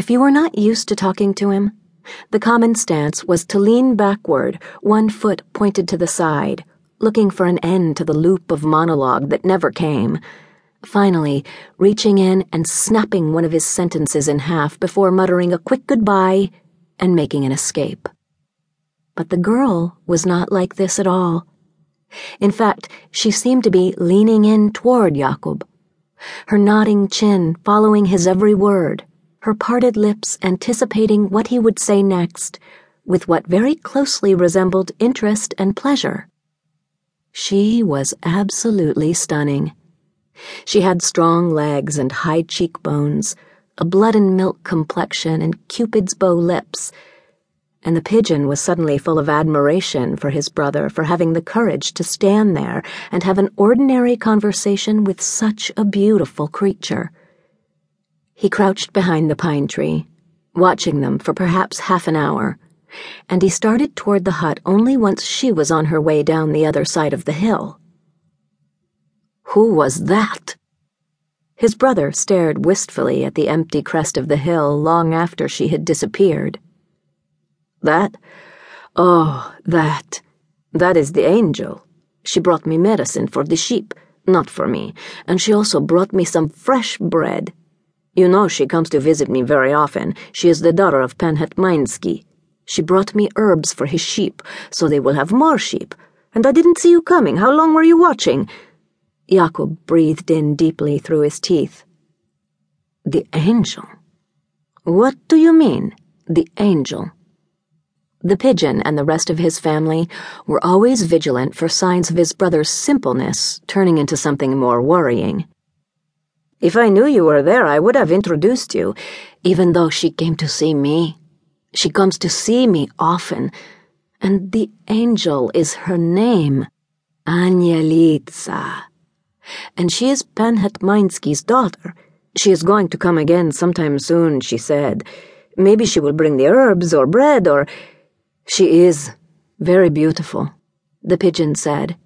If you were not used to talking to him, the common stance was to lean backward, one foot pointed to the side, looking for an end to the loop of monologue that never came. Finally, reaching in and snapping one of his sentences in half before muttering a quick goodbye and making an escape. But the girl was not like this at all. In fact, she seemed to be leaning in toward Jakob, her nodding chin following his every word, her parted lips anticipating what he would say next, with what very closely resembled interest and pleasure. She was absolutely stunning. She had strong legs and high cheekbones, a blood and milk complexion, and Cupid's bow lips. And the pigeon was suddenly full of admiration for his brother for having the courage to stand there and have an ordinary conversation with such a beautiful creature. He crouched behind the pine tree, watching them for perhaps half an hour and he started toward the hut only once she was on her way down the other side of the hill. Who was that? His brother stared wistfully at the empty crest of the hill long after she had disappeared. That? Oh, that. That is the angel. She brought me medicine for the sheep, not for me, and she also brought me some fresh bread. You know she comes to visit me very often. She is the daughter of Pan Hetmański. She brought me herbs for his sheep, so they will have more sheep. And I didn't see you coming. How long were you watching? Jakob breathed in deeply through his teeth. The angel? What do you mean, the angel? The pigeon and the rest of his family were always vigilant for signs of his brother's simpleness turning into something more worrying. If I knew you were there, I would have introduced you, even though she came to see me. She comes to see me often, and the angel is her name, Anielica. And she is Pan daughter. She is going to come again sometime soon, she said. Maybe she will bring the herbs or bread or. She is very beautiful, the pigeon said,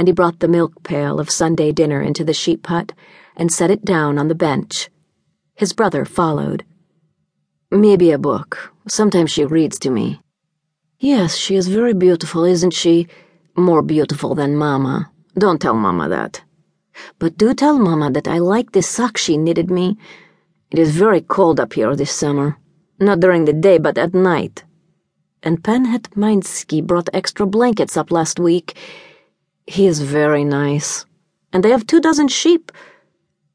and he brought the milk pail of Sunday dinner into the sheep hut and set it down on the bench. His brother followed. Maybe a book. Sometimes she reads to me. Yes, she is very beautiful, isn't she? More beautiful than Mama. Don't tell Mama that. But do tell Mama that I like the sock she knitted me. It is very cold up here this summer. Not during the day, but at night. And Pan Hetmański brought extra blankets up last week. He is very nice. And they have two dozen sheep.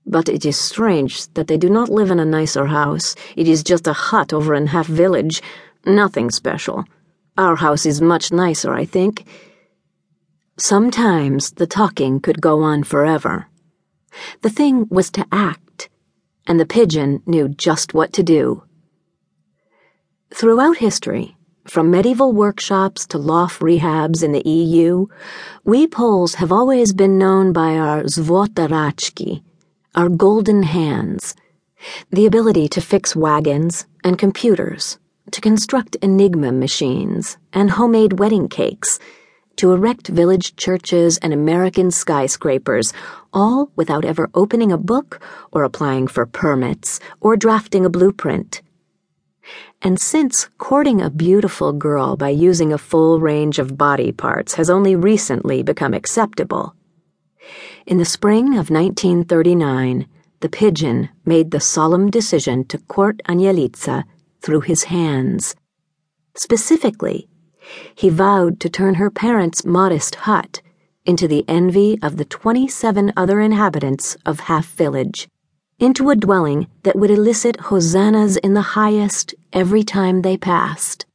But it is strange that they do not live in a nicer house. It is just a hut over in Half Village. Nothing special. Our house is much nicer, I think. Sometimes the talking could go on forever. The thing was to act, and the pigeon knew just what to do. Throughout history, from medieval workshops to loft rehabs in the EU, we Poles have always been known by our złote our golden hands, the ability to fix wagons and computers, to construct Enigma machines and homemade wedding cakes, to erect village churches and American skyscrapers, all without ever opening a book or applying for permits or drafting a blueprint. And since courting a beautiful girl by using a full range of body parts has only recently become acceptable, in the spring of 1939, the pigeon made the solemn decision to court Anielica through his hands. Specifically, he vowed to turn her parents' modest hut into the envy of the 27 other inhabitants of Half Village, into a dwelling that would elicit hosannas in the highest every time they passed.